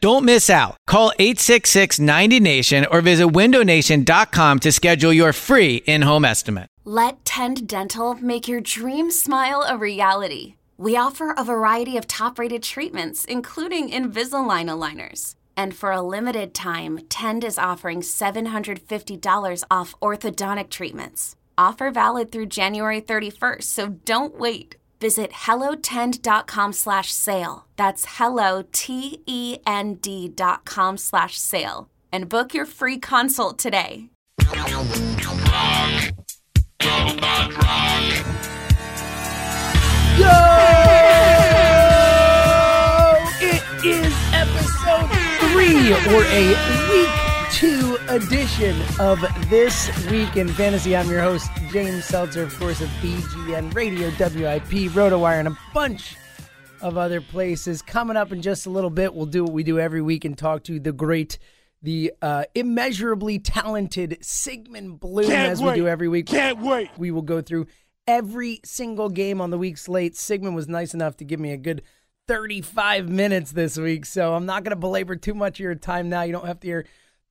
Don't miss out. Call 866 90Nation or visit windownation.com to schedule your free in home estimate. Let Tend Dental make your dream smile a reality. We offer a variety of top rated treatments, including Invisalign aligners. And for a limited time, Tend is offering $750 off orthodontic treatments. Offer valid through January 31st, so don't wait. Visit hellotend.com slash sale. That's hello, T-E-N-D dot com slash sale. And book your free consult today. It is episode three or a week two edition of This Week in Fantasy. I'm your host, James Seltzer, of course, of BGN Radio, WIP, RotoWire, and a bunch of other places. Coming up in just a little bit, we'll do what we do every week and talk to the great, the uh, immeasurably talented Sigmund Bloom, Can't as wait. we do every week. Can't wait. We will go through every single game on the week's slate. Sigmund was nice enough to give me a good 35 minutes this week, so I'm not going to belabor too much of your time now. You don't have to hear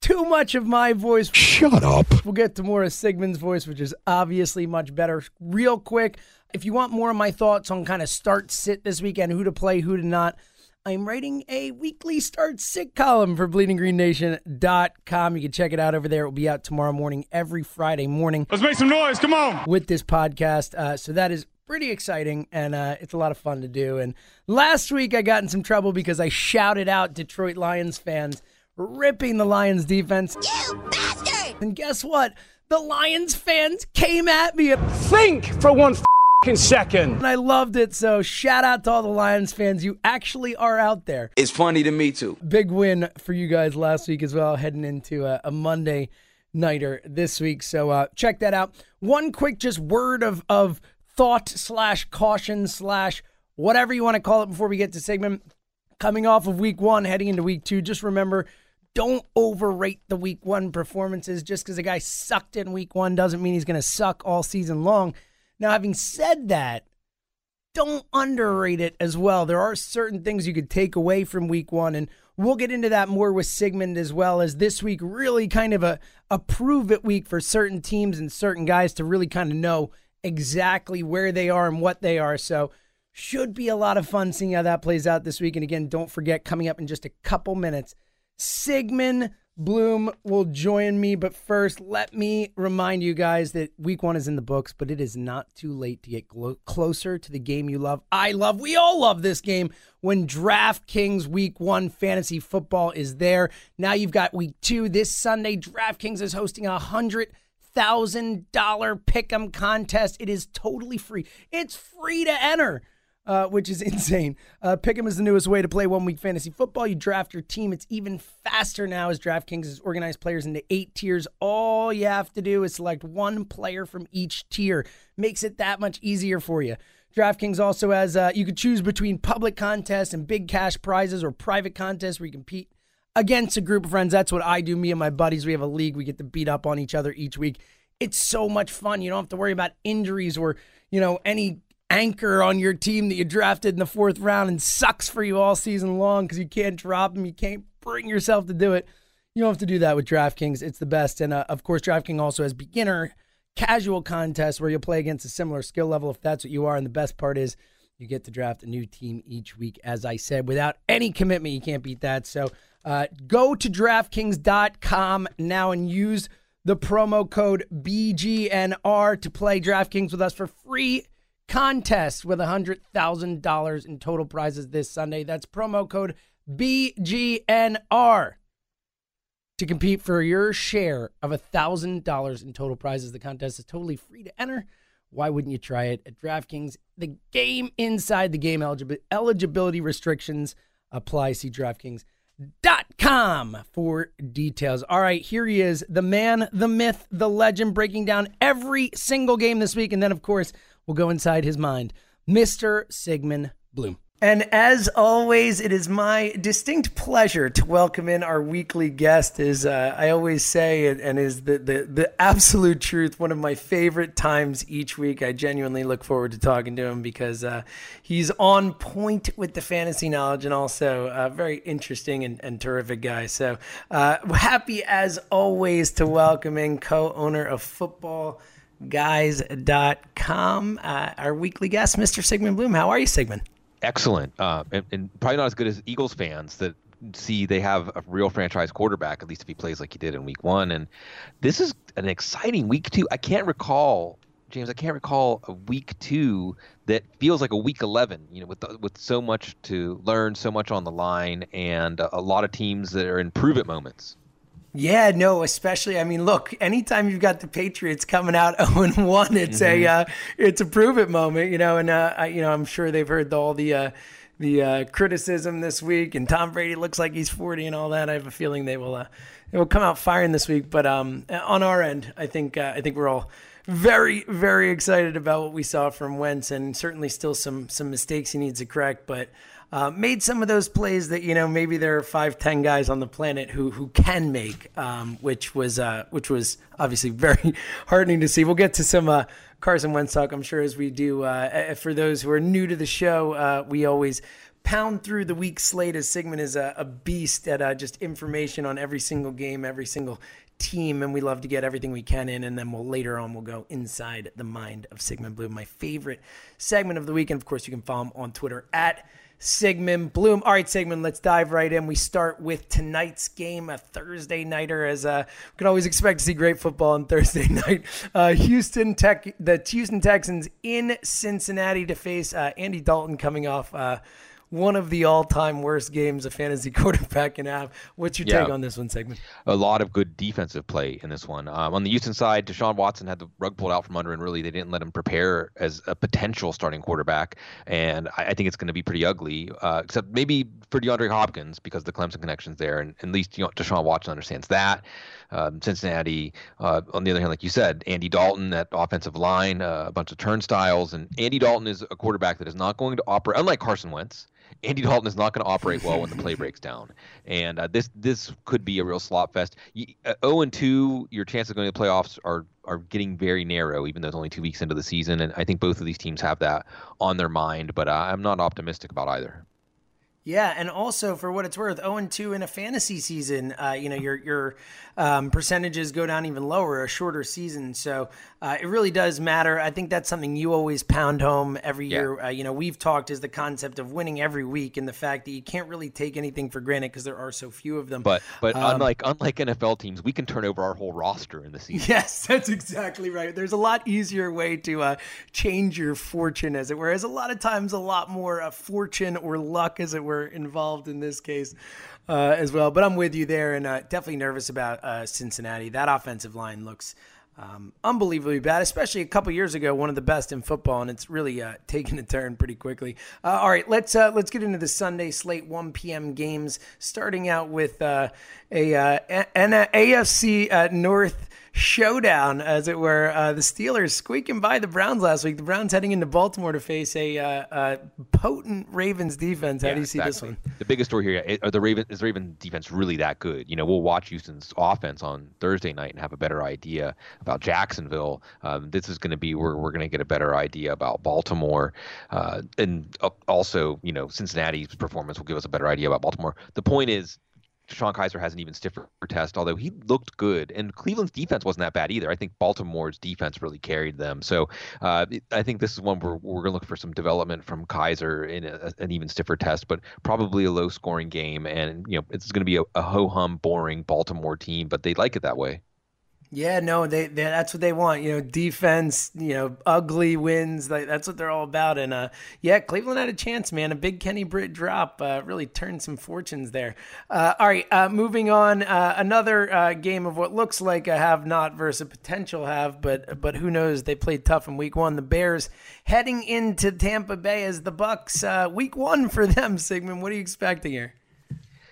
too much of my voice. Shut up. We'll get to more of Sigmund's voice, which is obviously much better. Real quick, if you want more of my thoughts on kind of start sit this weekend, who to play, who to not, I'm writing a weekly start sit column for bleedinggreennation.com. You can check it out over there. It will be out tomorrow morning, every Friday morning Let's make some noise. Come on. with this podcast. Uh, so that is pretty exciting and uh, it's a lot of fun to do. And last week I got in some trouble because I shouted out Detroit Lions fans ripping the Lions defense. You bastard! And guess what? The Lions fans came at me Think for one fing second. I loved it. So shout out to all the Lions fans. You actually are out there. It's funny to me too. Big win for you guys last week as well, heading into a, a Monday nighter this week. So uh, check that out. One quick just word of of thought slash caution slash whatever you want to call it before we get to Sigmund. Coming off of week one, heading into week two, just remember don't overrate the week one performances. Just because a guy sucked in week one doesn't mean he's going to suck all season long. Now, having said that, don't underrate it as well. There are certain things you could take away from week one, and we'll get into that more with Sigmund as well as this week really kind of a, a prove it week for certain teams and certain guys to really kind of know exactly where they are and what they are. So should be a lot of fun seeing how that plays out this week. And again, don't forget coming up in just a couple minutes, Sigmund Bloom will join me. But first, let me remind you guys that week one is in the books, but it is not too late to get glo- closer to the game you love. I love, we all love this game when DraftKings week one fantasy football is there. Now you've got week two. This Sunday, DraftKings is hosting a hundred thousand dollar pick'em contest. It is totally free. It's free to enter uh, which is insane. Uh, Pick'em is the newest way to play one week fantasy football. You draft your team. It's even faster now as DraftKings has organized players into eight tiers. All you have to do is select one player from each tier. Makes it that much easier for you. DraftKings also has, uh, you could choose between public contests and big cash prizes or private contests where you compete against a group of friends. That's what I do. Me and my buddies, we have a league. We get to beat up on each other each week. It's so much fun. You don't have to worry about injuries or, you know, any anchor on your team that you drafted in the fourth round and sucks for you all season long because you can't drop him. You can't bring yourself to do it. You don't have to do that with DraftKings. It's the best. And uh, of course, DraftKings also has beginner casual contests where you'll play against a similar skill level if that's what you are. And the best part is you get to draft a new team each week, as I said, without any commitment. You can't beat that. So uh, go to DraftKings.com now and use the promo code BGNR to play DraftKings with us for free contest with $100,000 in total prizes this Sunday. That's promo code BGNR to compete for your share of $1,000 in total prizes. The contest is totally free to enter. Why wouldn't you try it at DraftKings? The game inside the game eligibi- eligibility restrictions apply. See DraftKings com for details. All right, here he is, the man, the myth, the legend, breaking down every single game this week. And then, of course, we'll go inside his mind, Mr. Sigmund Bloom. And as always, it is my distinct pleasure to welcome in our weekly guest. Is uh, I always say, and is the, the the absolute truth. One of my favorite times each week. I genuinely look forward to talking to him because uh, he's on point with the fantasy knowledge and also a very interesting and, and terrific guy. So uh, happy as always to welcome in co-owner of Football guys.com uh, our weekly guest mr sigmund bloom how are you sigmund excellent, uh, and, and, probably not as good as Eagles fans that see they have a real franchise quarterback, at least if he plays like he did in Week One. And this is an exciting Week Two. I can't recall, James. I can't recall a Week Two that feels like a Week Eleven. You know, with the, with so much to learn, so much on the line, and a, a lot of teams that are in prove it moments. Yeah, no, especially I mean, look, anytime you've got the Patriots coming out 0 1, it's mm-hmm. a uh, it's a prove it moment, you know, and uh, I, you know, I'm sure they've heard all the uh, the uh, criticism this week and Tom Brady looks like he's 40 and all that. I have a feeling they will uh, they will come out firing this week, but um, on our end, I think uh, I think we're all very very excited about what we saw from Wentz and certainly still some some mistakes he needs to correct, but uh, made some of those plays that you know maybe there are five ten guys on the planet who who can make, um, which was uh, which was obviously very heartening to see. We'll get to some uh, Carson Wentz talk, I'm sure, as we do. Uh, for those who are new to the show, uh, we always pound through the week slate as Sigmund is a, a beast at uh, just information on every single game, every single team, and we love to get everything we can in. And then we'll later on we'll go inside the mind of Sigmund Bloom my favorite segment of the week. And of course, you can follow him on Twitter at Sigmund Bloom. All right, Sigmund, let's dive right in. We start with tonight's game, a Thursday nighter, as uh, we can always expect to see great football on Thursday night. Uh, Houston Tech, the Houston Texans in Cincinnati to face uh, Andy Dalton coming off uh, one of the all-time worst games a fantasy quarterback can have. What's your yeah. take on this one, Sigmund? A lot of good defensive play in this one. Um, on the Houston side, Deshaun Watson had the rug pulled out from under, and really they didn't let him prepare as a potential starting quarterback. And I, I think it's going to be pretty ugly, uh, except maybe for DeAndre Hopkins because the Clemson connections there, and at least you know, Deshaun Watson understands that. Um, Cincinnati, uh, on the other hand, like you said, Andy Dalton, that offensive line, uh, a bunch of turnstiles, and Andy Dalton is a quarterback that is not going to operate, unlike Carson Wentz. Andy Dalton is not going to operate well when the play breaks down, and uh, this this could be a real slot fest. Zero uh, and two, your chances of going to the playoffs are are getting very narrow, even though it's only two weeks into the season. And I think both of these teams have that on their mind, but uh, I'm not optimistic about either. Yeah, and also for what it's worth, 0 2 in a fantasy season, uh, you know, your your um, percentages go down even lower, a shorter season. So uh, it really does matter. I think that's something you always pound home every yeah. year. Uh, you know, we've talked is the concept of winning every week and the fact that you can't really take anything for granted because there are so few of them. But but um, unlike unlike NFL teams, we can turn over our whole roster in the season. Yes, that's exactly right. There's a lot easier way to uh, change your fortune, as it were. As a lot of times, a lot more uh, fortune or luck, as it were were involved in this case uh, as well. But I'm with you there, and uh, definitely nervous about uh, Cincinnati. That offensive line looks. Um, unbelievably bad, especially a couple years ago, one of the best in football, and it's really uh, taken a turn pretty quickly. Uh, all right, let's uh, let's get into the Sunday slate, 1 p.m. games, starting out with uh, a uh, an AFC North showdown, as it were. Uh, the Steelers squeaking by the Browns last week. The Browns heading into Baltimore to face a, uh, potent Ravens defense. How yeah, do you see exactly. this one? The biggest story here are the Ravens. Is the Ravens defense really that good? You know, we'll watch Houston's offense on Thursday night and have a better idea about Jacksonville. Um, this is going to be where we're going to get a better idea about Baltimore, uh, and uh, also, you know, Cincinnati's performance will give us a better idea about Baltimore. The point is, Sean Kizer has an even stiffer test, although he looked good. And Cleveland's defense wasn't that bad either. I think Baltimore's defense really carried them. So uh, I think this is one where we're going to look for some development from Kizer in a, an even stiffer test, but probably a low scoring game. And, you know, it's going to be a, a ho hum, boring Baltimore team, but they like it that way. Yeah, no, they, they, that's what they want. You know, defense. You know, ugly wins. Like, that's what they're all about. And uh, yeah, Cleveland had a chance, man. A big Kenny Britt drop uh, really turned some fortunes there. Uh, all right, uh, moving on. Uh, another uh, game of what looks like a have not versus a potential have, but but who knows? They played tough in Week One. The Bears heading into Tampa Bay as the Bucks. week One for them. Sigmund, what are you expecting here?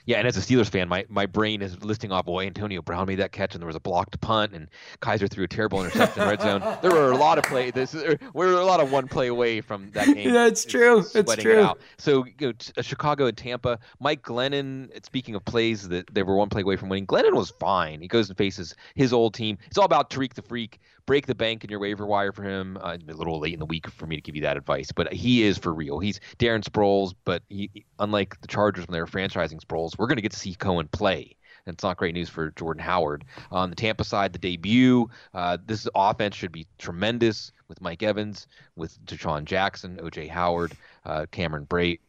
Yeah, and as a Steelers fan, my, my brain is listing off, boy, Antonio Brown made that catch, and there was a blocked punt, and Kizer threw a terrible interception in red zone. There were a lot of play. This we were a lot of one play away from that game. That's true. That's true. So you know, uh, Chicago and Tampa. Mike Glennon. Speaking of plays that they were one play away from winning, Glennon was fine. He goes and faces his old team. It's all about Tarik the Freak. Break the bank in your waiver wire for him. Uh, a little late in the week for me to give you that advice, but he is for real. He's Darren Sproles, but he, unlike the Chargers when they were franchising Sproles, we're going to get to see Cohen play. And it's not great news for Jordan Howard. On the Tampa side, the debut, uh, this offense should be tremendous with Mike Evans, with DeSean Jackson, O.J. Howard, uh, Cameron Brate,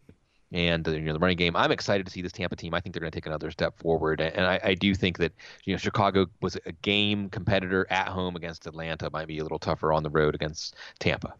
and you know the running game. I'm excited to see this Tampa team. I think they're going to take another step forward, and I, I, do think that you know Chicago was a game competitor at home against Atlanta. Might be a little tougher on the road against Tampa.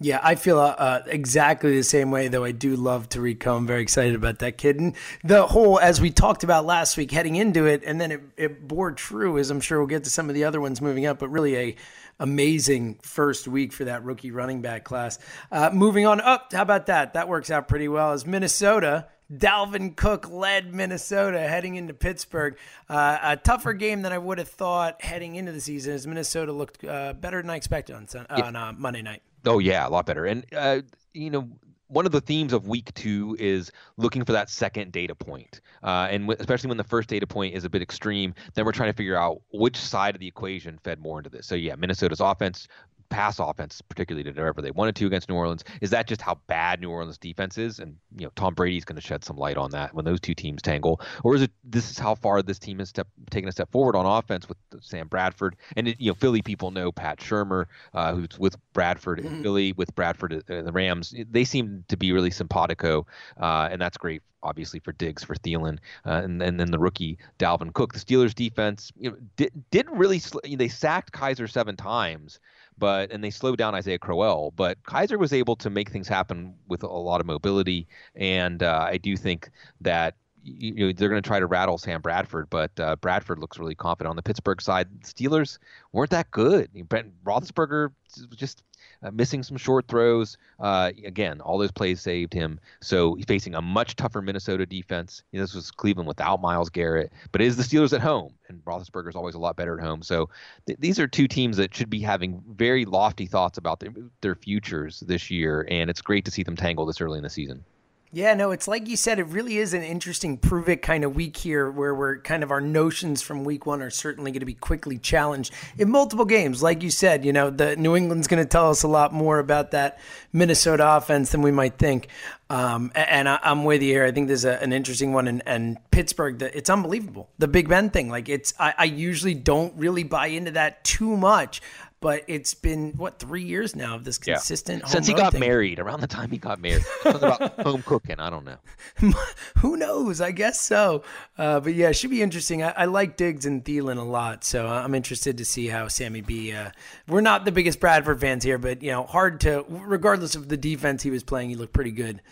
Yeah, I feel uh, uh, exactly the same way, though I do love Tarik Cohen. I'm very excited about that kid. And the whole, as we talked about last week, heading into it, and then it, it bore true, as I'm sure we'll get to some of the other ones moving up, but really a amazing first week for that rookie running back class. Uh, moving on up, how about that? That works out pretty well. As Minnesota, Dalvin Cook led Minnesota heading into Pittsburgh. Uh, a tougher game than I would have thought heading into the season as Minnesota looked uh, better than I expected on, on uh, Monday night. Oh yeah, a lot better. And uh, you know, one of the themes of week two is looking for that second data point. Uh, and w- especially when the first data point is a bit extreme, then we're trying to figure out which side of the equation fed more into this. So, yeah, Minnesota's offense pass offense, particularly did whatever they wanted to against New Orleans. Is that just how bad New Orleans defense is? And you know, Tom Brady's going to shed some light on that when those two teams tangle, or is it this is how far this team has step, taken a step forward on offense with Sam Bradford? And it, you know, Philly people know Pat Shurmur, uh, who's with Bradford in mm-hmm. Philly, with Bradford and the Rams. They seem to be really simpatico, uh, and that's great obviously for Diggs, for Thielen, uh, and, and then the rookie Dalvin Cook. The Steelers defense you know, did, didn't really sl- they sacked Kizer seven times, but and they slowed down Isaiah Crowell. But Kizer was able to make things happen with a lot of mobility, and uh, I do think that you know they're going to try to rattle Sam Bradford, but uh, Bradford looks really confident on the Pittsburgh side. Steelers weren't that good. Brent Roethlisberger just uh, missing some short throws. Uh, again, all those plays saved him. So he's facing a much tougher Minnesota defense. You know, this was Cleveland without Myles Garrett, but it is the Steelers at home, and Roethlisberger is always a lot better at home. So th- these are two teams that should be having very lofty thoughts about their, their futures this year, and it's great to see them tangle this early in the season. Yeah, no, it's like you said, it really is an interesting prove it kind of week here where we're kind of our notions from week one are certainly going to be quickly challenged in multiple games. Like you said, you know, the New England's going to tell us a lot more about that Minnesota offense than we might think. Um, and I, am with you here. I think there's an interesting one. And, and Pittsburgh, the, it's unbelievable. The Big Ben thing, like it's, I, I usually don't really buy into that too much but it's been what three years now of this consistent yeah. since he got thing. married. Around the time he got married, something about home cooking. I don't know. Who knows? I guess so. Uh, but yeah, it should be interesting. I, I, like Diggs and Thielen a lot, so I'm interested to see how Sammy B. Uh, we're not the biggest Bradford fans here, but you know, hard to regardless of the defense he was playing, he looked pretty good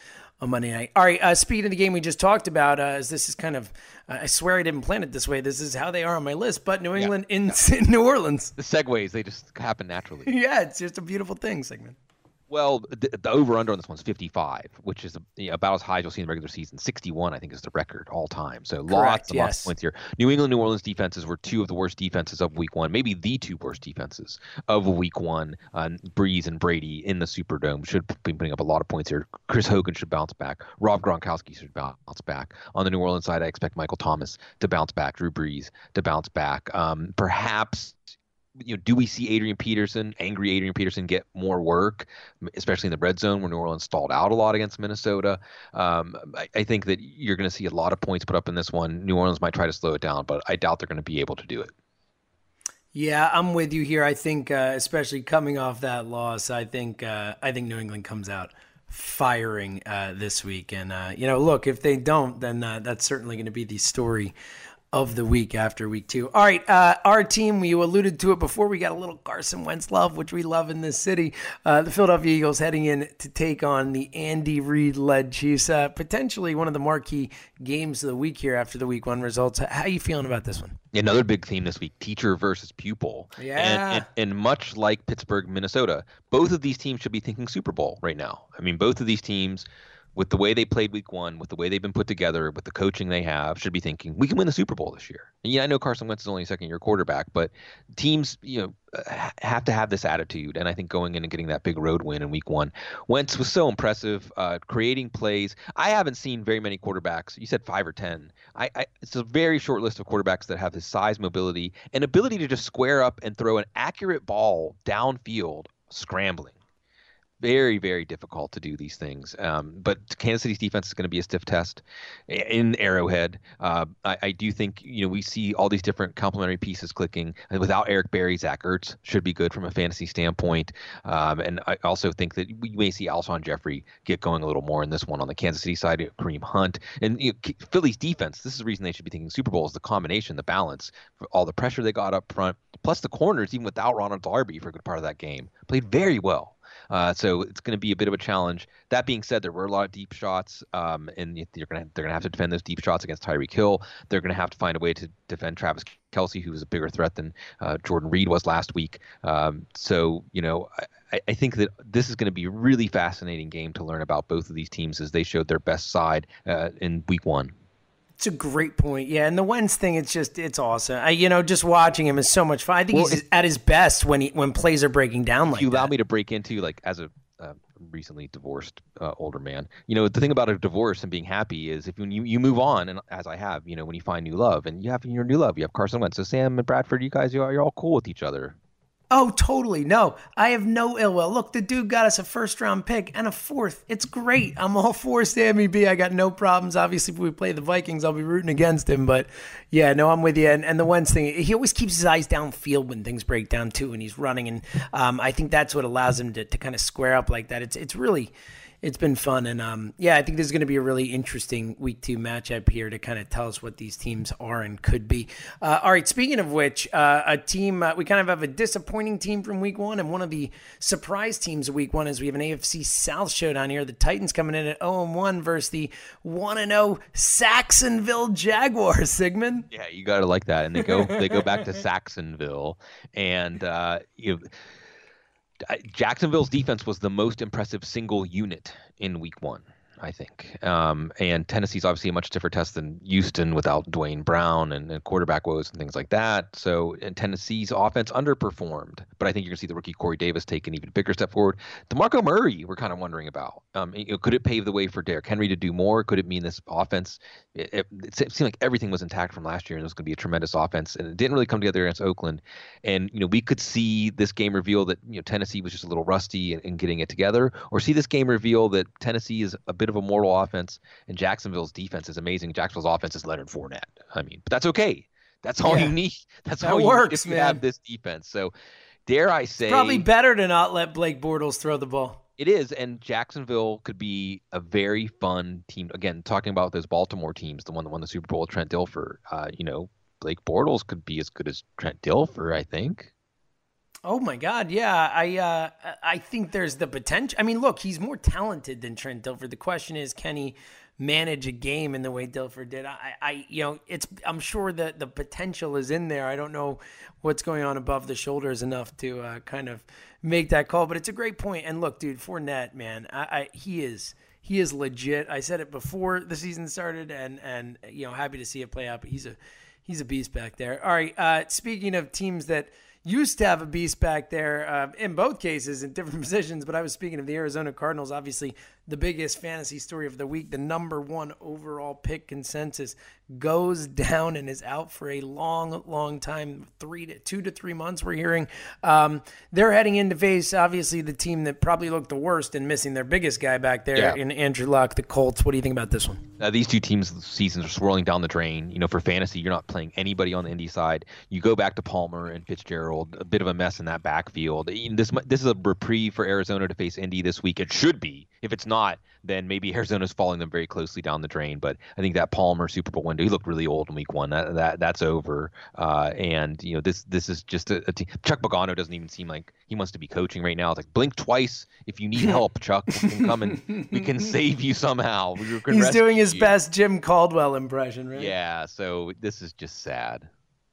on Monday night. All right, uh, speaking of the game we just talked about, uh, as this is kind of, uh, I swear I didn't plan it this way. This is how they are on my list. But New England yeah. in, yeah. in New Orleans. The segues, they just happen naturally. yeah, it's just a beautiful thing, Sigmund. Well, the, the over under on this one's 55, which is about as high as you'll see in the regular season. 61, I think, is the record all time. So Correct, lots of yes. points here. New England, New Orleans defenses were two of the worst defenses of Week One, maybe the two worst defenses of Week One. Uh, Brees and Brady in the Superdome should be putting up a lot of points here. Chris Hogan should bounce back. Rob Gronkowski should bounce back. On the New Orleans side, I expect Michael Thomas to bounce back. Drew Brees to bounce back. Um, perhaps you know, do we see Adrian Peterson, angry Adrian Peterson, get more work, especially in the red zone where New Orleans stalled out a lot against Minnesota? Um, I, I, think that you're going to see a lot of points put up in this one. New Orleans might try to slow it down, but I doubt they're going to be able to do it. Yeah, I'm with you here. I think, uh, especially coming off that loss, I think uh, I think New England comes out firing uh, this week. And uh, you know, look, if they don't, then uh, that's certainly going to be the story of the week after week two. All right, uh, our team, we alluded to it before. We got a little Carson Wentz love, which we love in this city. Uh, the Philadelphia Eagles heading in to take on the Andy Reid led Chiefs. Uh, potentially one of the marquee games of the week here after the week one results. How are you feeling about this one? Another big theme this week teacher versus pupil. Yeah. And, and, and much like Pittsburgh, Minnesota, both of these teams should be thinking Super Bowl right now. I mean, both of these teams with the way they played week one, with the way they've been put together, with the coaching they have, should be thinking we can win the Super Bowl this year. And yeah, I know Carson Wentz is only a second year quarterback, but teams, you know, uh, have to have this attitude. And I think going in and getting that big road win in week one, Wentz was so impressive, uh, creating plays. I haven't seen very many quarterbacks. You said five or 10. I, I, it's a very short list of quarterbacks that have his size, mobility, and ability to just square up and throw an accurate ball downfield scrambling very, very difficult to do these things. Um, but Kansas City's defense is going to be a stiff test in Arrowhead. Uh, I, I, do think you know we see all these different complementary pieces clicking. And without Eric Berry, Zach Ertz should be good from a fantasy standpoint. Um, and I also think that we may see Alshon Jeffery get going a little more in this one on the Kansas City side. Kareem Hunt and you know, Philly's defense. This is the reason they should be thinking Super Bowl is the combination, the balance, all the pressure they got up front, plus the corners, even without Ronald Darby for a good part of that game, played very well. Uh, so it's going to be a bit of a challenge. That being said, there were a lot of deep shots, um, and they're going to they're going to have to defend those deep shots against Tyreek Hill. They're going to have to find a way to defend Travis Kelce, who was a bigger threat than uh, Jordan Reed was last week. Um, so you know, I, I, think that this is going to be a really fascinating game to learn about both of these teams as they showed their best side uh, in Week One. It's a great point. Yeah, and the Wentz thing, it's just it's awesome. I, you know, just watching him is so much fun. I think well, he's at his best when he when plays are breaking down like. You allow that. me to break into like as a uh, recently divorced uh, older man. You know, the thing about a divorce and being happy is if you you move on, and as I have, you know, when you find new love, and you have your new love, you have Carson Wentz. So Sam and Bradford, you guys, you're, you're all cool with each other. Oh, totally. No, I have no ill will. Look, the dude got us a first round pick and a fourth. It's great. I'm all for Sammy B. I got no problems. Obviously, if we play the Vikings, I'll be rooting against him. But yeah, no, I'm with you. And, and the Wentz thing, he always keeps his eyes downfield when things break down too, and he's running. And um, I think that's what allows him to, to kind of square up like that. It's it's really it's been fun. And um, yeah, I think this is going to be a really interesting week two matchup here to kind of tell us what these teams are and could be. Uh, all right, speaking of which, uh, a team, uh, we kind of have a disappointing team from week one, and one of the surprise teams of week one is we have an AFC South showdown here. The Titans coming in at 0 1 versus the 1 0 Sacksonville Jaguars, Sigmund. Yeah, you got to like that. And they go, they go back to Sacksonville. And, uh, you know, Jacksonville's defense was the most impressive single unit in week one. I think. Um, and Tennessee's obviously a much different test than Houston without Duane Brown and, and, quarterback woes and things like that. So and Tennessee's offense underperformed, but I think you're going to see the rookie Corey Davis take an even bigger step forward. DeMarco Murray, we're kind of wondering about. Um, you know, could it pave the way for Derrick Henry to do more? Could it mean this offense? It, it, it seemed like everything was intact from last year, and it was going to be a tremendous offense, and it didn't really come together against Oakland. And you know, we could see this game reveal that you know Tennessee was just a little rusty in, in getting it together, or see this game reveal that Tennessee is a bit bit of a mortal offense, and Jacksonville's defense is amazing. Jacksonville's offense is Leonard Fournette. I mean, but that's okay. That's all yeah. you need. That's that all works, you need if you have this defense. So, dare I say, it's probably better to not let Blake Bortles throw the ball. It is, and Jacksonville could be a very fun team. Again, talking about those Baltimore teams, the one that won the Super Bowl, Trent Dilfer. Uh, you know, Blake Bortles could be as good as Trent Dilfer. I think. Oh my God, yeah. I uh, I think there's the potential. I mean, look, he's more talented than Trent Dilfer. The question is, can he manage a game in the way Dilfer did? I, I, you know, it's. I'm sure that the potential is in there. I don't know what's going on above the shoulders enough to uh, kind of make that call, but it's a great point. And look, dude, Fournette, man, I, I he is he is legit. I said it before the season started, and and you know, happy to see it play out. But he's a he's a beast back there. All right. Uh, speaking of teams that used to have a beast back there uh, in both cases in different positions. But I was speaking of the Arizona Cardinals, obviously the biggest fantasy story of the week. The number one overall pick consensus goes down and is out for a long, long time three to two to three months. We're hearing um, they're heading into face, obviously, the team that probably looked the worst and missing their biggest guy back there yeah. in Andrew Luck, the Colts. What do you think about this one? Uh, these two teams' seasons are swirling down the drain. You know, for fantasy, you're not playing anybody on the Indy side. You go back to Palmer and Fitzgerald, a bit of a mess in that backfield. This this is a reprieve for Arizona to face Indy this week. It should be. If it's not, then maybe Arizona's following them very closely down the drain. But I think that Palmer Super Bowl window, he looked really old in Week One. That that that's over. Uh, and you know this this is just a, a team. Chuck Pagano doesn't even seem like he wants to be coaching right now. It's like blink twice if you need help, Chuck. We can come and we can save you somehow. He's doing his you. best Jim Caldwell impression, right? Yeah. So this is just sad.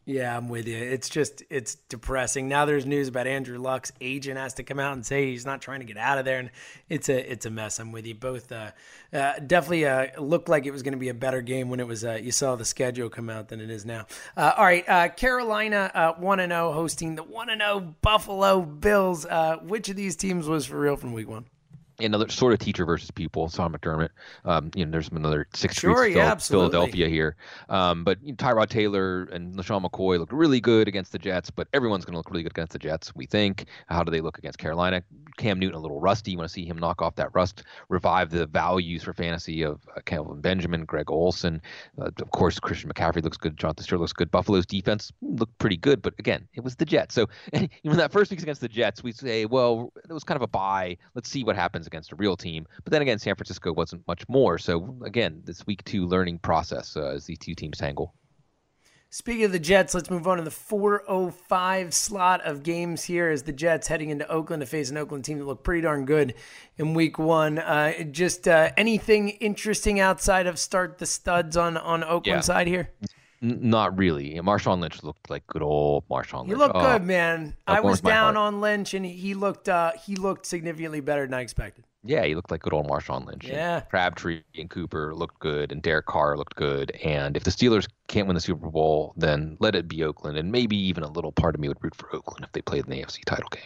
Yeah, I'm with you. It's just it's depressing. Now there's news about Andrew Luck's agent has to come out and say he's not trying to get out of there, and it's a it's a mess. I'm with you. Both uh, uh, definitely uh, looked like it was going to be a better game when it was uh, you saw the schedule come out than it is now. Uh, all right, uh, Carolina one and zero hosting the one and zero Buffalo Bills. which of these teams was for real from week one? Another sort of teacher versus pupil, Sean McDermott. Um, you know, there's another six sure, yeah, Philadelphia here. Um, but you know, Tyrod Taylor and LeSean McCoy looked really good against the Jets, but everyone's going to look really good against the Jets, we think. How do they look against Carolina? Cam Newton a little rusty. You want to see him knock off that rust, revive the values for fantasy of uh, Kelvin Benjamin, Greg Olsen. Uh, of course, Christian McCaffrey looks good. Jonathan Stewart looks good. Buffalo's defense looked pretty good, but again, it was the Jets. So know, that first week's against the Jets, we say, well, it was kind of a bye. Let's see what happens against a real team. But then again, San Francisco wasn't much more. So again, this week two learning process uh, as these two teams tangle. Speaking of the Jets, let's move on to the 405 slot of games here as the Jets heading into Oakland to face an Oakland team that looked pretty darn good in week one. Uh, just uh, anything interesting outside of start the studs on, on Oakland yeah. side here? Not really. Marshawn Lynch looked like good old Marshawn Lynch. He looked oh, good, man. I was down on Lynch, and he looked uh, he looked significantly better than I expected. Yeah, he looked like good old Marshawn Lynch. Yeah. And Crabtree and Cooper looked good, and Derek Carr looked good. And if the Steelers can't win the Super Bowl, then let it be Oakland. And maybe even a little part of me would root for Oakland if they played in the AFC title game.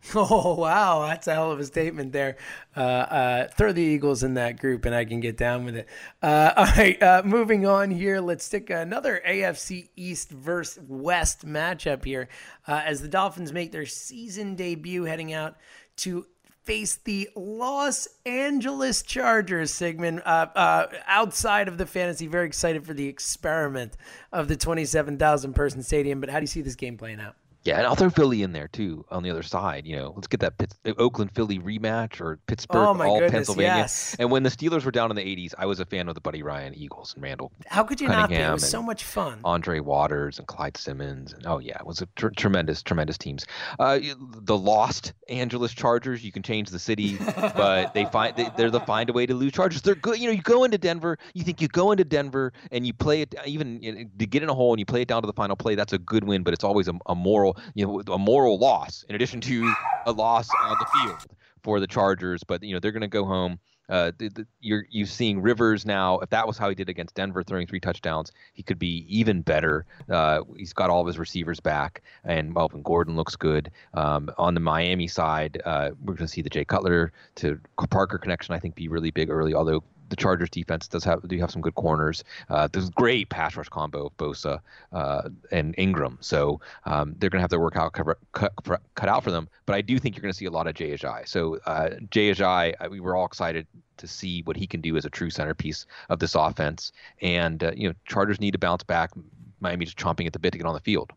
Oh wow, that's a hell of a statement there. Uh, uh, throw the Eagles in that group, and I can get down with it. Uh, all right, uh, moving on here. Let's stick another AFC East versus West matchup here, uh, as the Dolphins make their season debut, heading out to face the Los Angeles Chargers, Sigmund, uh, uh, outside of the fantasy. Very excited for the experiment of the 27,000 person stadium. But how do you see this game playing out? Yeah, and I'll throw Philly in there too on the other side. You know, let's get that Pitts, Oakland Philly rematch or Pittsburgh oh all goodness, Pennsylvania. Yes. And when the Steelers were down in the 80s, I was a fan of the Buddy Ryan Eagles and Randall. How could you Cunningham not be? It was so much fun. Andre Waters and Clyde Simmons. And, oh yeah, it was a tr- tremendous, tremendous teams. Uh, the lost Angeles Chargers. You can change the city, but they find they, they're the find a way to lose Chargers. They're good. You know, you go into Denver. You think you go into Denver and you play it even you know, to get in a hole and you play it down to the final play. That's a good win, but it's always a, a moral, you know, a moral loss in addition to a loss on the field for the Chargers. But you know they're going to go home. Uh, the, the, you're you seeing Rivers now. If that was how he did against Denver, throwing three touchdowns, he could be even better. Uh, he's got all of his receivers back, and Melvin Gordon looks good. Um, on the Miami side, uh, we're going to see the Jay Cutler to Parker connection. I think be really big early. Although the Chargers defense does have do have some good corners. Uh, there's great pass rush combo of Bosa uh, and Ingram, so um, they're going to have their work out cover, cut, cut out for them. But I do think you're going to see a lot of Ajayi. So uh, we were all excited to see what he can do as a true centerpiece of this offense. And uh, you know, Chargers need to bounce back. Miami's chomping at the bit to get on the field.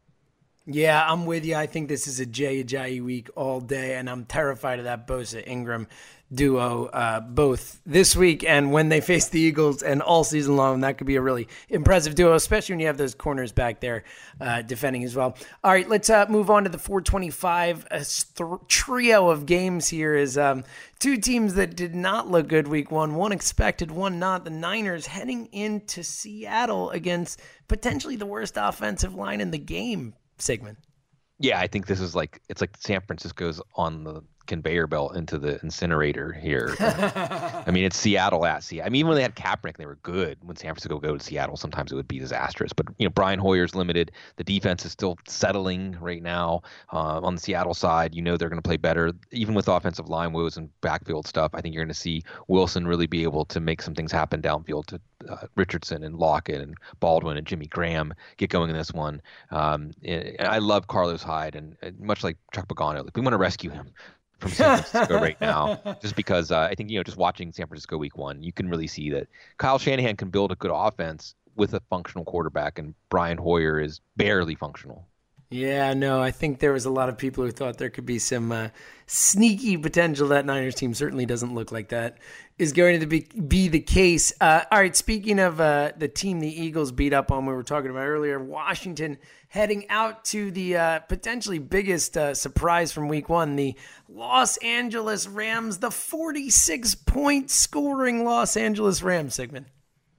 Yeah, I'm with you. I think this is a Jay Ajayi week all day, and I'm terrified of that Bosa Ingram duo uh, both this week and when they face the Eagles and all season long. That could be a really impressive duo, especially when you have those corners back there uh, defending as well. All right, let's uh, move on to the 425 th- trio of games here. Is um, two teams that did not look good week one, one expected, one not. The Niners heading into Seattle against potentially the worst offensive line in the game. Sigmund. Yeah, I think this is like it's like San Francisco's on the conveyor belt into the incinerator here. I mean, it's Seattle at Seattle. I mean, when they had Kaepernick, they were good. When San Francisco go to Seattle, sometimes it would be disastrous. But you know, Brian Hoyer's limited. The defense is still settling right now. Uh, on the Seattle side, you know they're going to play better, even with offensive line woes and backfield stuff. I think you're going to see Wilson really be able to make some things happen downfield to uh, Richardson and Lockett and Baldwin and Jimmy Graham get going in this one. Um, I love Carlos Hyde, and, and much like Chuck Pagano, like we want to rescue him from San Francisco right now, just because uh, I think you know, just watching San Francisco Week One, you can really see that Kyle Shanahan can build a good offense with a functional quarterback, and Brian Hoyer is barely functional. Yeah, no, I think there was a lot of people who thought there could be some uh, sneaky potential. That Niners team certainly doesn't look like that is going to be, be the case. Uh, all right, speaking of uh, the team the Eagles beat up on, we were talking about earlier, Washington heading out to the uh, potentially biggest uh, surprise from week one, the Los Angeles Rams, the 46 point scoring Los Angeles Rams Sigmund.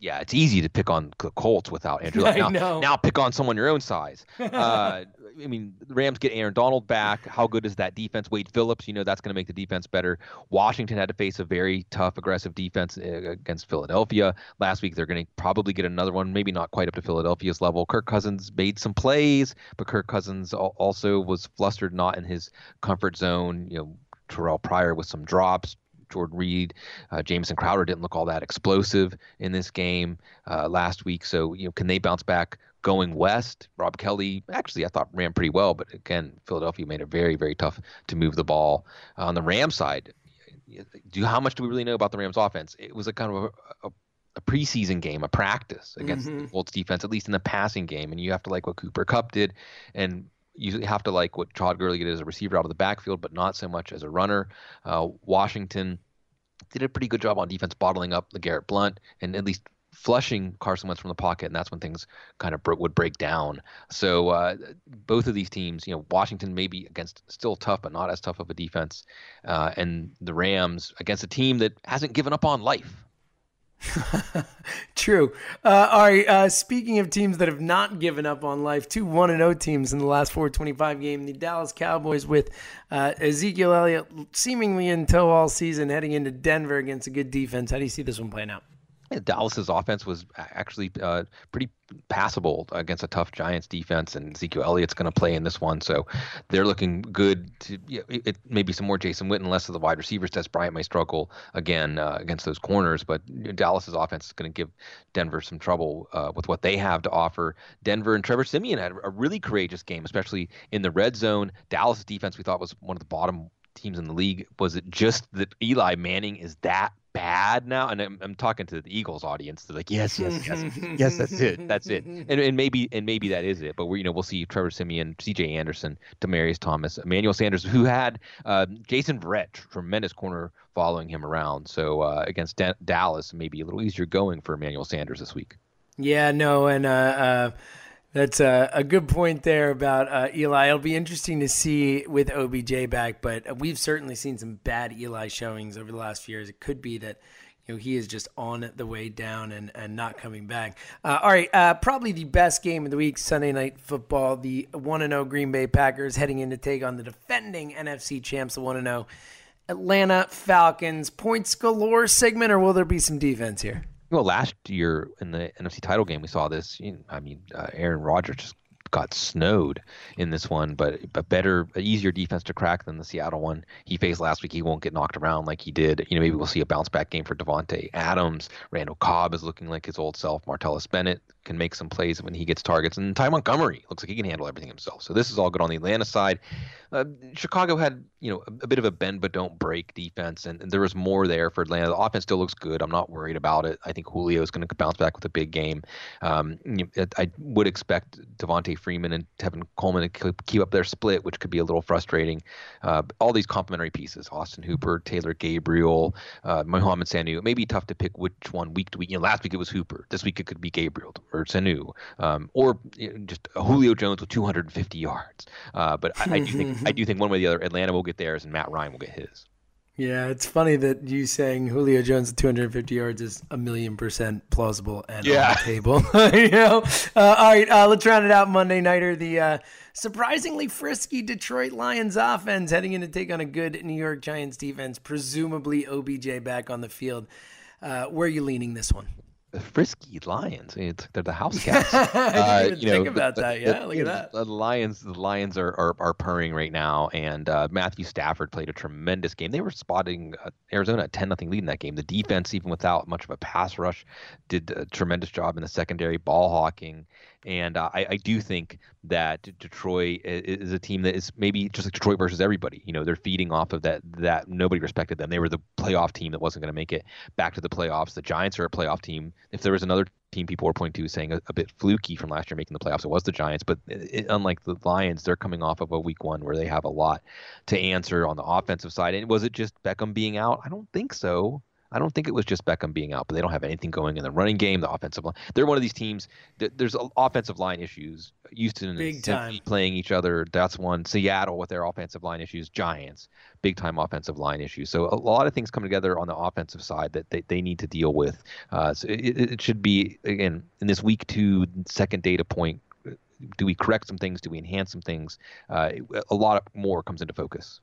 yeah, it's easy to pick on the Colts without Andrew Luck. Now, now pick on someone your own size. Uh, I mean, the Rams get Aaron Donald back. How good is that defense? Wade Phillips, you know, that's going to make the defense better. Washington had to face a very tough, aggressive defense uh, against Philadelphia last week. They're going to probably get another one, maybe not quite up to Philadelphia's level. Kirk Cousins made some plays, but Kirk Cousins also was flustered, not in his comfort zone. You know, Terrelle Pryor with some drops. Jordan Reed, uh, Jamison Crowder didn't look all that explosive in this game uh, last week. So, you know, can they bounce back going west? Rob Kelley, actually, I thought ran pretty well, but again, Philadelphia made it very, very tough to move the ball. on the Rams side, do how much do we really know about the Rams offense? It was a kind of a, a a preseason game, a practice against the Colts defense, at least in the passing game, and you have to like what Cooper Kupp did, and you have to like what Todd Gurley did as a receiver out of the backfield, but not so much as a runner. Uh, Washington did a pretty good job on defense, bottling up LeGarrette Blount and at least flushing Carson Wentz from the pocket, and that's when things kind of bro- would break down. So uh, both of these teams, you know, Washington maybe against still tough, but not as tough of a defense, uh, and the Rams against a team that hasn't given up on life. True. Uh, all right. Uh, speaking of teams that have not given up on life, two one and zero teams in the last four twenty five game. The Dallas Cowboys with uh, Ezekiel Elliott seemingly in tow all season, heading into Denver against a good defense. How do you see this one playing out? Dallas's offense was actually uh, pretty passable against a tough Giants defense, and Ezekiel Elliott's going to play in this one, so they're looking good. To you know, it, it maybe some more Jason Witten, less of the wide receivers. Dez Bryant may struggle again uh, against those corners, but Dallas's offense is going to give Denver some trouble uh, with what they have to offer. Denver and Trevor Siemian had a really courageous game, especially in the red zone. Dallas defense we thought was one of the bottom teams in the league. Was it just that Eli Manning is that bad now? And I'm, I'm talking to the Eagles audience. They're like, yes, yes, yes, yes, that's it, that's it. And, and maybe and maybe that is it. But we you know we'll see Trevor Siemian, C.J. Anderson, Demaryius Thomas, Emmanuel Sanders, who had uh, Jason Verrett, tremendous corner following him around. So uh, against Da- Dallas, maybe a little easier going for Emmanuel Sanders this week. Yeah, no, and uh, uh, that's a, a good point there about uh, Eli. It'll be interesting to see with OBJ back, but we've certainly seen some bad Eli showings over the last few years. It could be that you know he is just on the way down and, and not coming back. Uh, all right, uh, probably the best game of the week, Sunday night football. The one and zero Green Bay Packers heading in to take on the defending NFC champs, the one and zero Atlanta Falcons. Points galore Sigmund, or will there be some defense here? Well, last year in the NFC title game, we saw this. I mean, uh, Aaron Rodgers just got snowed in this one, but a better, easier defense to crack than the Seattle one he faced last week. He won't get knocked around like he did. You know, maybe we'll see a bounce back game for Davante Adams. Randall Cobb is looking like his old self. Martellus Bennett can make some plays when he gets targets, and Ty Montgomery looks like he can handle everything himself. So this is all good on the Atlanta side. Uh, Chicago had you know a, a, bit of a bend but don't break defense, and, and, there was more there for Atlanta. The offense still looks good. I'm not worried about it. I think Julio is going to bounce back with a big game. Um, I would expect Devonta Freeman and Tevin Coleman to keep up their split, which could be a little frustrating. Uh, all these complementary pieces: Austin Hooper, Taylor Gabriel, uh, Mohamed Sanu. It may be tough to pick which one week to week. You know, last week it was Hooper. This week it could be Gabriel or Sanu, um, or you know, just Julio Jones with 250 yards. Uh, but I, I do think I do think one way or the other, Atlanta will get theirs and Matt Ryan will get his. Yeah, it's funny that you saying Julio Jones at 250 yards is a million percent plausible and yeah. on the table. you know. Uh, all right, uh, let's round it out. Monday nighter, the uh, surprisingly frisky Detroit Lions offense heading in to take on a good New York Giants defense. Presumably OBJ back on the field. Uh, where are you leaning this one? Frisky lions. It's, they're the house cats. uh, you know, think about the, that. Yeah, the, look at that. The lions, the lions are, are, are purring right now, and uh, Matthew Stafford played a tremendous game. They were spotting uh, Arizona at ten nothing lead in that game. The defense, even without much of a pass rush, did a tremendous job in the secondary, ball hawking. And uh, I, I, do think that Detroit is a team that is maybe just like Detroit versus everybody. You know, they're feeding off of that. That nobody respected them. They were the playoff team that wasn't going to make it back to the playoffs. The Giants are a playoff team. If there was another team people were pointing to saying a, a bit fluky from last year making the playoffs, it was the Giants. But it, unlike the Lions, they're coming off of a week one where they have a lot to answer on the offensive side. And was it just Beckham being out? I don't think so. I don't think it was just Beckham being out, but they don't have anything going in the running game, the offensive line. They're one of these teams. That, there's offensive line issues. Houston Big time. playing each other. That's one. Seattle with their offensive line issues. Giants, big time offensive line issues. So a lot of things come together on the offensive side that they, they need to deal with. Uh, so it, it should be again in this week two second data point do we correct some things? Do we enhance some things? Uh, a lot more comes into focus.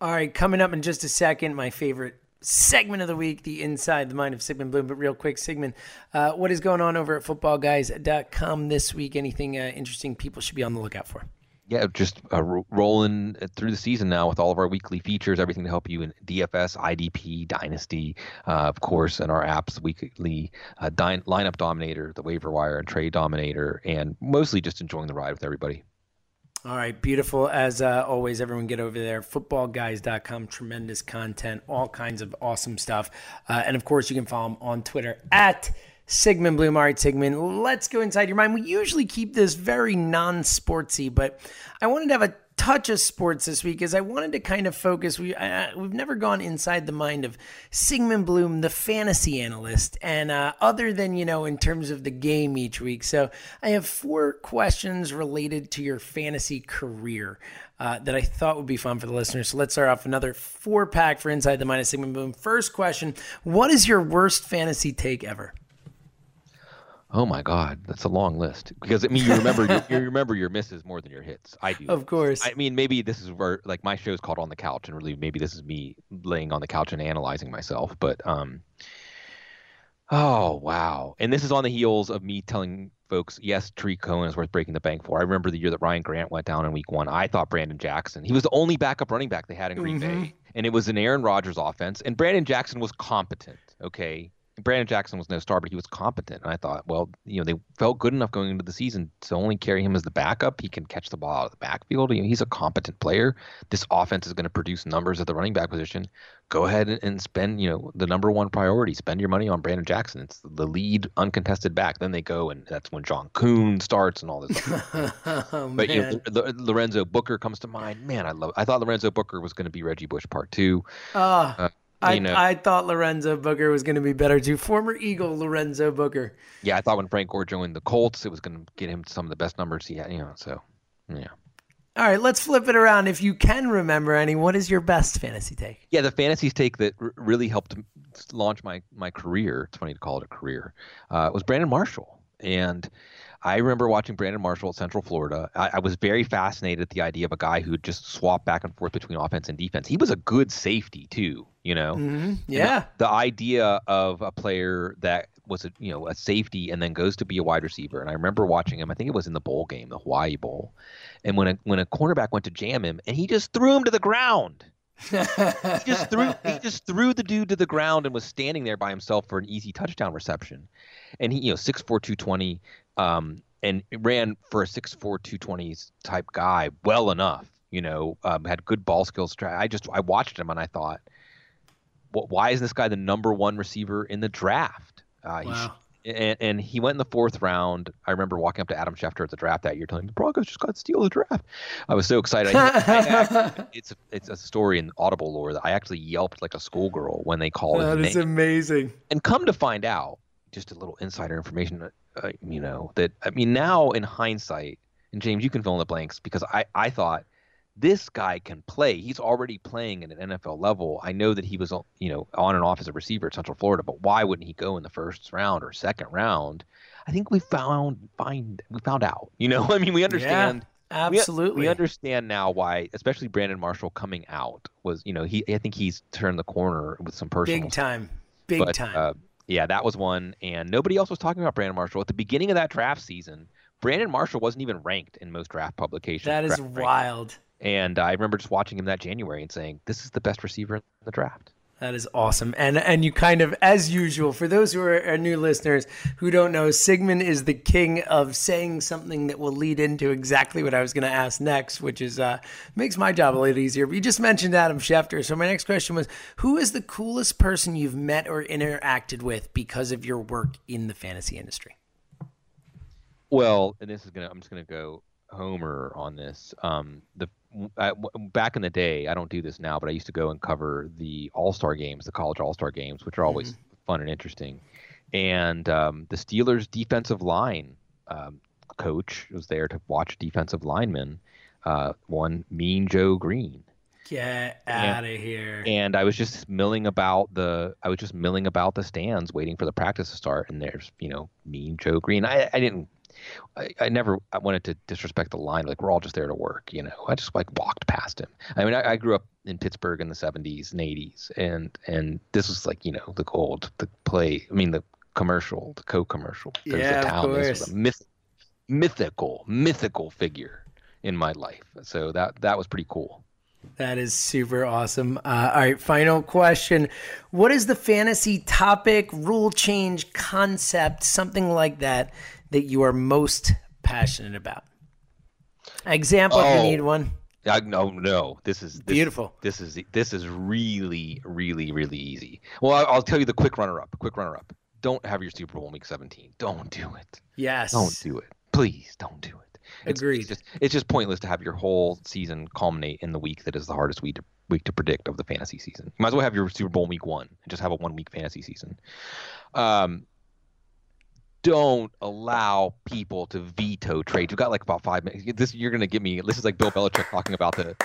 All right, coming up in just a second, my favorite segment of the week, the Inside the Mind of Sigmund Bloom. But real quick, Sigmund, uh, what is going on over at footballguys.com this week? Anything uh, interesting people should be on the lookout for? yeah, just uh, rolling through the season now with all of our weekly features, everything to help you in DFS, IDP, Dynasty, uh, of course, and our apps weekly uh, dy- lineup dominator, the waiver wire, and trade dominator, and mostly just enjoying the ride with everybody. All right, beautiful. As uh, always, everyone get over there. Footballguys.com, tremendous content, all kinds of awesome stuff. Uh, and of course, you can follow them on Twitter at Sigmund Bloom. All right, Sigmund, let's go inside your mind. We usually keep this very non sportsy, but I wanted to have a touch of sports this week as I wanted to kind of focus. We we've never gone inside the mind of Sigmund Bloom, the fantasy analyst, and uh, other than you know in terms of the game each week. So I have four questions related to your fantasy career. Uh, that I thought would be fun for the listeners. So let's start off another four pack for Inside the Mind of Sigmund Bloom. First question What is your worst fantasy take ever? Oh my God, that's a long list. Because I mean, you remember your, you remember your misses more than your hits. I do. Of course. I mean, maybe this is where like my show's called on the couch, and really maybe this is me laying on the couch and analyzing myself. But um, oh wow, and this is on the heels of me telling folks, yes, Tarik Cohen is worth breaking the bank for. I remember the year that Ryan Grant went down in Week One. I thought Brandon Jackson. He was the only backup running back they had in Green mm-hmm. Bay, and it was an Aaron Rodgers offense. And Brandon Jackson was competent. Okay, Brandon Jackson was no star, but he was competent. And I thought, well, you know, they felt good enough going into the season to only carry him as the backup. He can catch the ball out of the backfield. You know, he's a competent player. This offense is going to produce numbers at the running back position. Go ahead and spend, you know, the number one priority. Spend your money on Brandon Jackson. It's the lead uncontested back. Then they go, and that's when John Kuhn starts and all this. oh, but you know, Lorenzo Booker comes to mind. Man, I love. I thought Lorenzo Booker was going to be Reggie Bush part two. Uh, uh I, know, I thought Lorenzo Booker was going to be better too. Former Eagle Lorenzo Booker. Yeah, I thought when Frank Gore joined the Colts, it was going to get him some of the best numbers he had. You know, so yeah. All right, let's flip it around. If you can remember any, what is your best fantasy take? Yeah, the fantasy take that r- really helped launch my my career. It's funny to call it a career. Uh, was Brandon Marshall, and I remember watching Brandon Marshall at Central Florida. I, I was very fascinated at the idea of a guy who just swapped back and forth between offense and defense. He was a good safety too, you know. Mm-hmm. Yeah. The, the, idea of a player that was a you know a safety and then goes to be a wide receiver. And I remember watching him. I think it was in the bowl game, the Hawaii Bowl, and when a when a cornerback went to jam him, and he just threw him to the ground. he just threw he just threw the dude to the ground and was standing there by himself for an easy touchdown reception. And he, you know, 6'4", 220, um, and ran for a 6'4", 220 type guy well enough. You know, um, had good ball skills. I just I watched him and I thought, why is this guy the number one receiver in the draft? Uh, wow. and, and, he went in the fourth round. I remember walking up to Adam Schefter at the draft that year, telling him the Broncos just got to steal the draft. I was so excited. I, I actually, it's a, it's a story in Audible lore that I actually yelped like a schoolgirl when they called. That is name. amazing. And come to find out, just a little insider information uh, you know that I mean now in hindsight, and James, you can fill in the blanks because I I thought this guy can play. He's already playing at an NFL level. I know that he was you know on and off as a receiver at Central Florida, but why wouldn't he go in the first round or second round? I think we found find we found out. You know, I mean, we understand. Yeah. Absolutely. We, we, understand now why, especially Brandon Marshall coming out was, you know, he I think he's turned the corner with some personal big time, big but, time. Uh, yeah, that was one. And nobody else was talking about Brandon Marshall. At the beginning of that draft season, Brandon Marshall wasn't even ranked in most draft publications. That is wild. And I remember just watching him that January and saying, this is the best receiver in the draft. That is awesome. And and you kind of, as usual, for those who are, new listeners who don't know, Sigmund is the king of saying something that will lead into exactly what I was going to ask next, which is uh, makes my job a little easier. But you just mentioned Adam Schefter. So my next question was, who is the coolest person you've met or interacted with because of your work in the fantasy industry? Well, and this is gonna, I'm just gonna go Homer on this. Um, the I, back in the day, I don't do this now, but I used to go and cover the All Star games, the college All Star games, which are always mm-hmm. fun and interesting. And um, the Steelers' defensive line um, coach was there to watch defensive linemen. Uh, one Mean Joe Greene. Get out of here. And I was just milling about the I was just milling about the stands waiting for the practice to start and there's, you know, Mean Joe Greene. I, I didn't I, I never I wanted to disrespect the line. Like we're all just there to work, you know. I just like walked past him. I mean, I, I grew up in Pittsburgh in the '70s and '80s, and and this was like you know the gold, the play. I mean the commercial, the Coke commercial. Yeah, the town. of course. This was a myth, mythical, mythical figure in my life. So that that was pretty cool. That is super awesome. Uh, all right, final question. What is the fantasy topic, rule change, concept, something like that that you are most passionate about? Example, oh, if you need one. I, no, no. This is this, beautiful. This is this is really, really, really easy. Well, I'll, I'll tell you the quick runner-up. Quick runner-up. Don't have your Super Bowl Week 17. Don't do it. Yes. Don't do it. Please don't do it. It's, Agreed. It's just, it's just pointless to have your whole season culminate in the week that is the hardest week to week to predict of the fantasy season. You might as well have your Super Bowl week one and just have a one week fantasy season. Um, don't allow people to veto trades. We've got like about five minutes. This you're gonna get me. This is like Bill Belichick talking about the.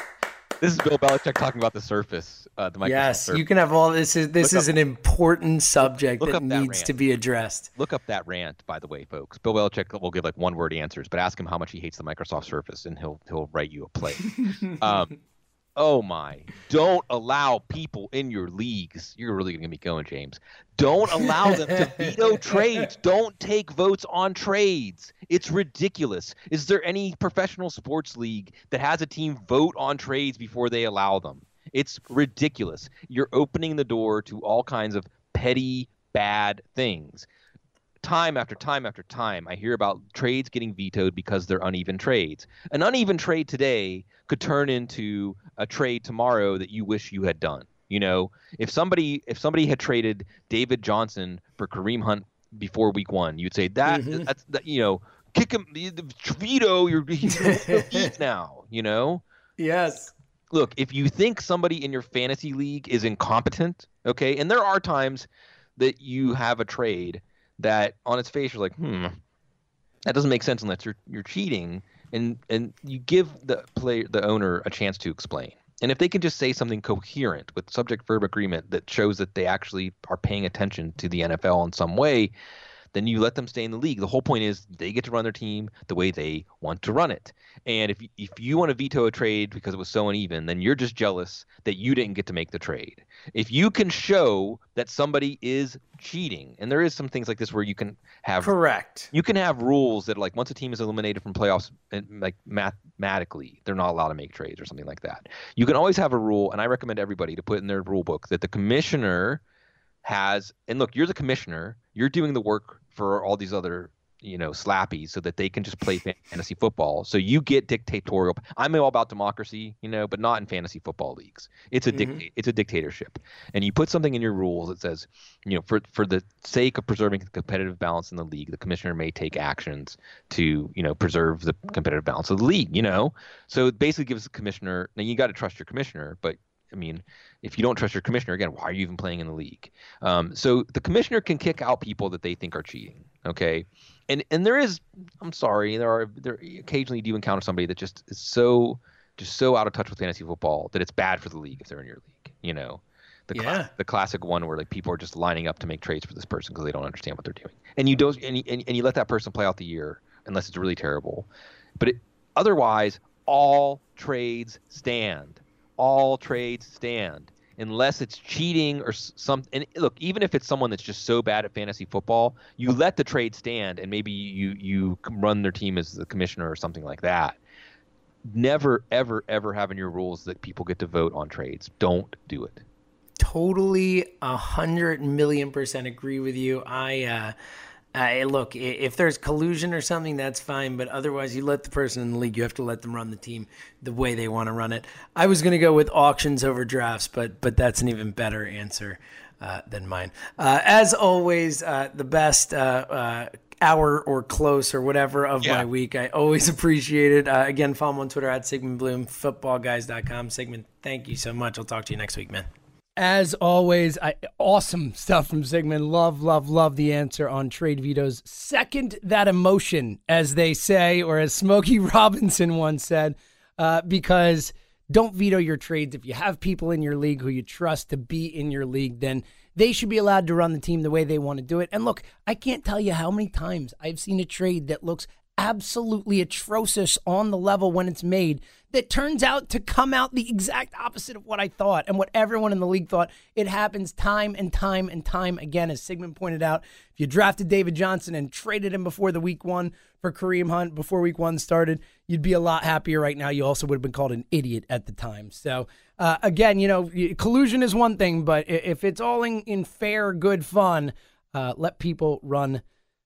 This is Bill Belichick talking about the Surface. Uh, the Microsoft yes, Surface. you can have all this. Is this look is up, an important subject that needs that to be addressed. Look up that rant, by the way, folks. Bill Belichick will give like one word answers, but ask him how much he hates the Microsoft Surface, and he'll he'll write you a play. um, Oh my. Don't allow people in your leagues. You're really going to get me going, James. Don't allow them to veto trades. Don't take votes on trades. It's ridiculous. Is there any professional sports league that has a team vote on trades before they allow them? It's ridiculous. You're opening the door to all kinds of petty, bad things time after time after time, I hear about trades getting vetoed because they're uneven trades. An uneven trade today could turn into a trade tomorrow that you wish you had done. You know, if somebody if somebody had traded David Johnson for Kareem Hunt before Week One, you'd say that mm-hmm. that's that, you know kick him veto you're he's now. You know. Yes. Look, if you think somebody in your fantasy league is incompetent, okay, and there are times that you have a trade that on its face you're like, hmm, that doesn't make sense unless you're you're cheating, and and you give the player the owner a chance to explain. And if they can just say something coherent with subject verb agreement that shows that they actually are paying attention to the NFL in some way, then you let them stay in the league. The whole point is they get to run their team the way they want to run it. And if if you want to veto a trade because it was so uneven, then you're just jealous that you didn't get to make the trade. If you can show that somebody is cheating, and there is some things like this where you can have correct. You can have rules that like once a team is eliminated from playoffs, and like mathematically they're not allowed to make trades or something like that. You can always have a rule, and I recommend everybody to put in their rule book that the commissioner has. And look, you're the commissioner. You're doing the work for all these other you know slappies so that they can just play fantasy football. So you get dictatorial i'm all about democracy you know but not in fantasy football leagues. It's a mm-hmm. it's a dictatorship. And you put something in your rules that says you know for for the sake of preserving the competitive balance in the league the commissioner may take actions to you know preserve the competitive balance of the league you know? So it basically gives the commissioner now you got to trust your commissioner but I mean, if you don't trust your commissioner, again, why are you even playing in the league? Um, so the commissioner can kick out people that they think are cheating. Okay, and and there is, I'm sorry, there are there occasionally do you encounter somebody that just is so just so out of touch with fantasy football that it's bad for the league if they're in your league. You know, the yeah. the classic one where like people are just lining up to make trades for this person because they don't understand what they're doing, and you don't and you, and, and you let that person play out the year unless it's really terrible, but it, otherwise all trades stand all trades stand unless it's cheating or some and look even if it's someone that's just so bad at fantasy football you let the trade stand and maybe you you run their team as the commissioner or something like that. Never ever ever have in your rules that people get to vote on trades. Don't do it. Totally a hundred million percent agree with you. I uh uh, look, if there's collusion or something, that's fine. But otherwise, you let the person in the league. You have to let them run the team the way they want to run it. I was going to go with auctions over drafts, but but that's an even better answer uh, than mine. Uh, as always, uh, the best uh, uh, hour or close or whatever of yeah. my week. I always appreciate it. Uh, again, follow me on Twitter at Sigmund Bloom, footballguys.com. Sigmund, thank you so much. I'll talk to you next week, man. As always, I, awesome stuff from Sigmund. Love, love, love the answer on trade vetoes. Second, that emotion, as they say, or as Smokey Robinson once said, uh, because don't veto your trades. If you have people in your league who you trust to be in your league, then they should be allowed to run the team the way they want to do it. And look, I can't tell you how many times I've seen a trade that looks absolutely atrocious on the level when it's made that turns out to come out the exact opposite of what I thought and what everyone in the league thought. It happens time and time and time again. As Sigmund pointed out, if you drafted David Johnson and traded him before the week one for Kareem Hunt, before week one started, you'd be a lot happier right now. You also would have been called an idiot at the time. So, uh, again, you know, collusion is one thing, but if it's all in, in fair, good fun, uh, let people run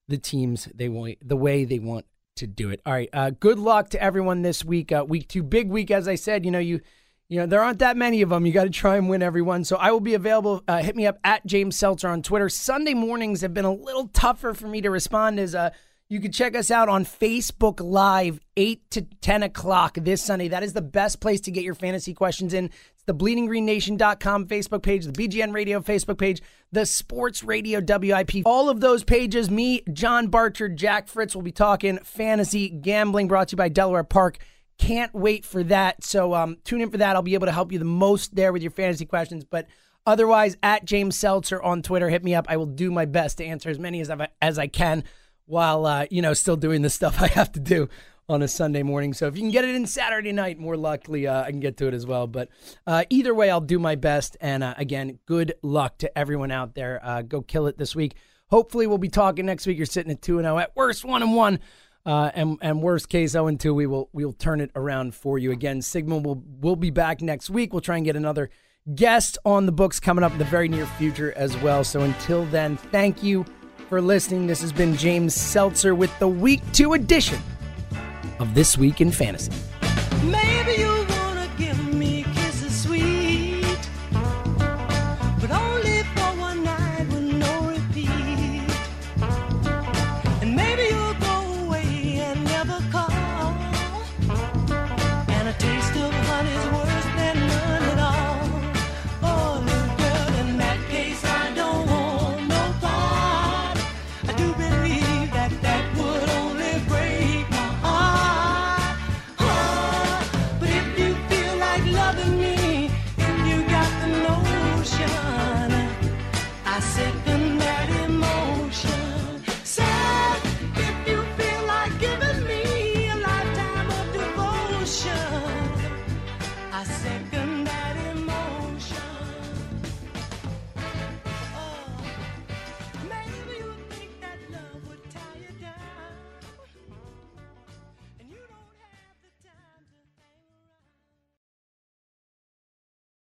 the teams they want the way they want to do it. All right. Uh, good luck to everyone this week. Uh, week two, big week, as I said. You know, you you know there aren't that many of them. You got to try and win everyone. So I will be available. Uh, hit me up at James Seltzer on Twitter. Sunday mornings have been a little tougher for me to respond. As uh, you can check us out on Facebook Live, 8 to 10 o'clock this Sunday. That is the best place to get your fantasy questions in It's the bleedinggreennation.com Facebook page, the BGN Radio Facebook page, the Sports Radio WIP. All of those pages, me, John Barchard, Jack Fritz will be talking fantasy gambling brought to you by Delaware Park. Can't wait for that. So um, tune in for that. I'll be able to help you the most there with your fantasy questions. But otherwise, at James Seltzer on Twitter, hit me up. I will do my best to answer as many as I, as I can while, uh, you know, still doing the stuff I have to do on a Sunday morning. So if you can get it in Saturday night, more likely uh, I can get to it as well. But uh, either way, I'll do my best. And uh, again, good luck to everyone out there. Uh, go kill it this week. Hopefully, we'll be talking next week. You're sitting at two and zero. Oh. At worst, one and one. Uh, and and worst case, zero and two. We will we will turn it around for you again. Sigmund will will be back next week. We'll try and get another guest on the books coming up in the very near future as well. So until then, thank you for listening. This has been James Seltzer with the week two edition of This Week in Fantasy. Maybe you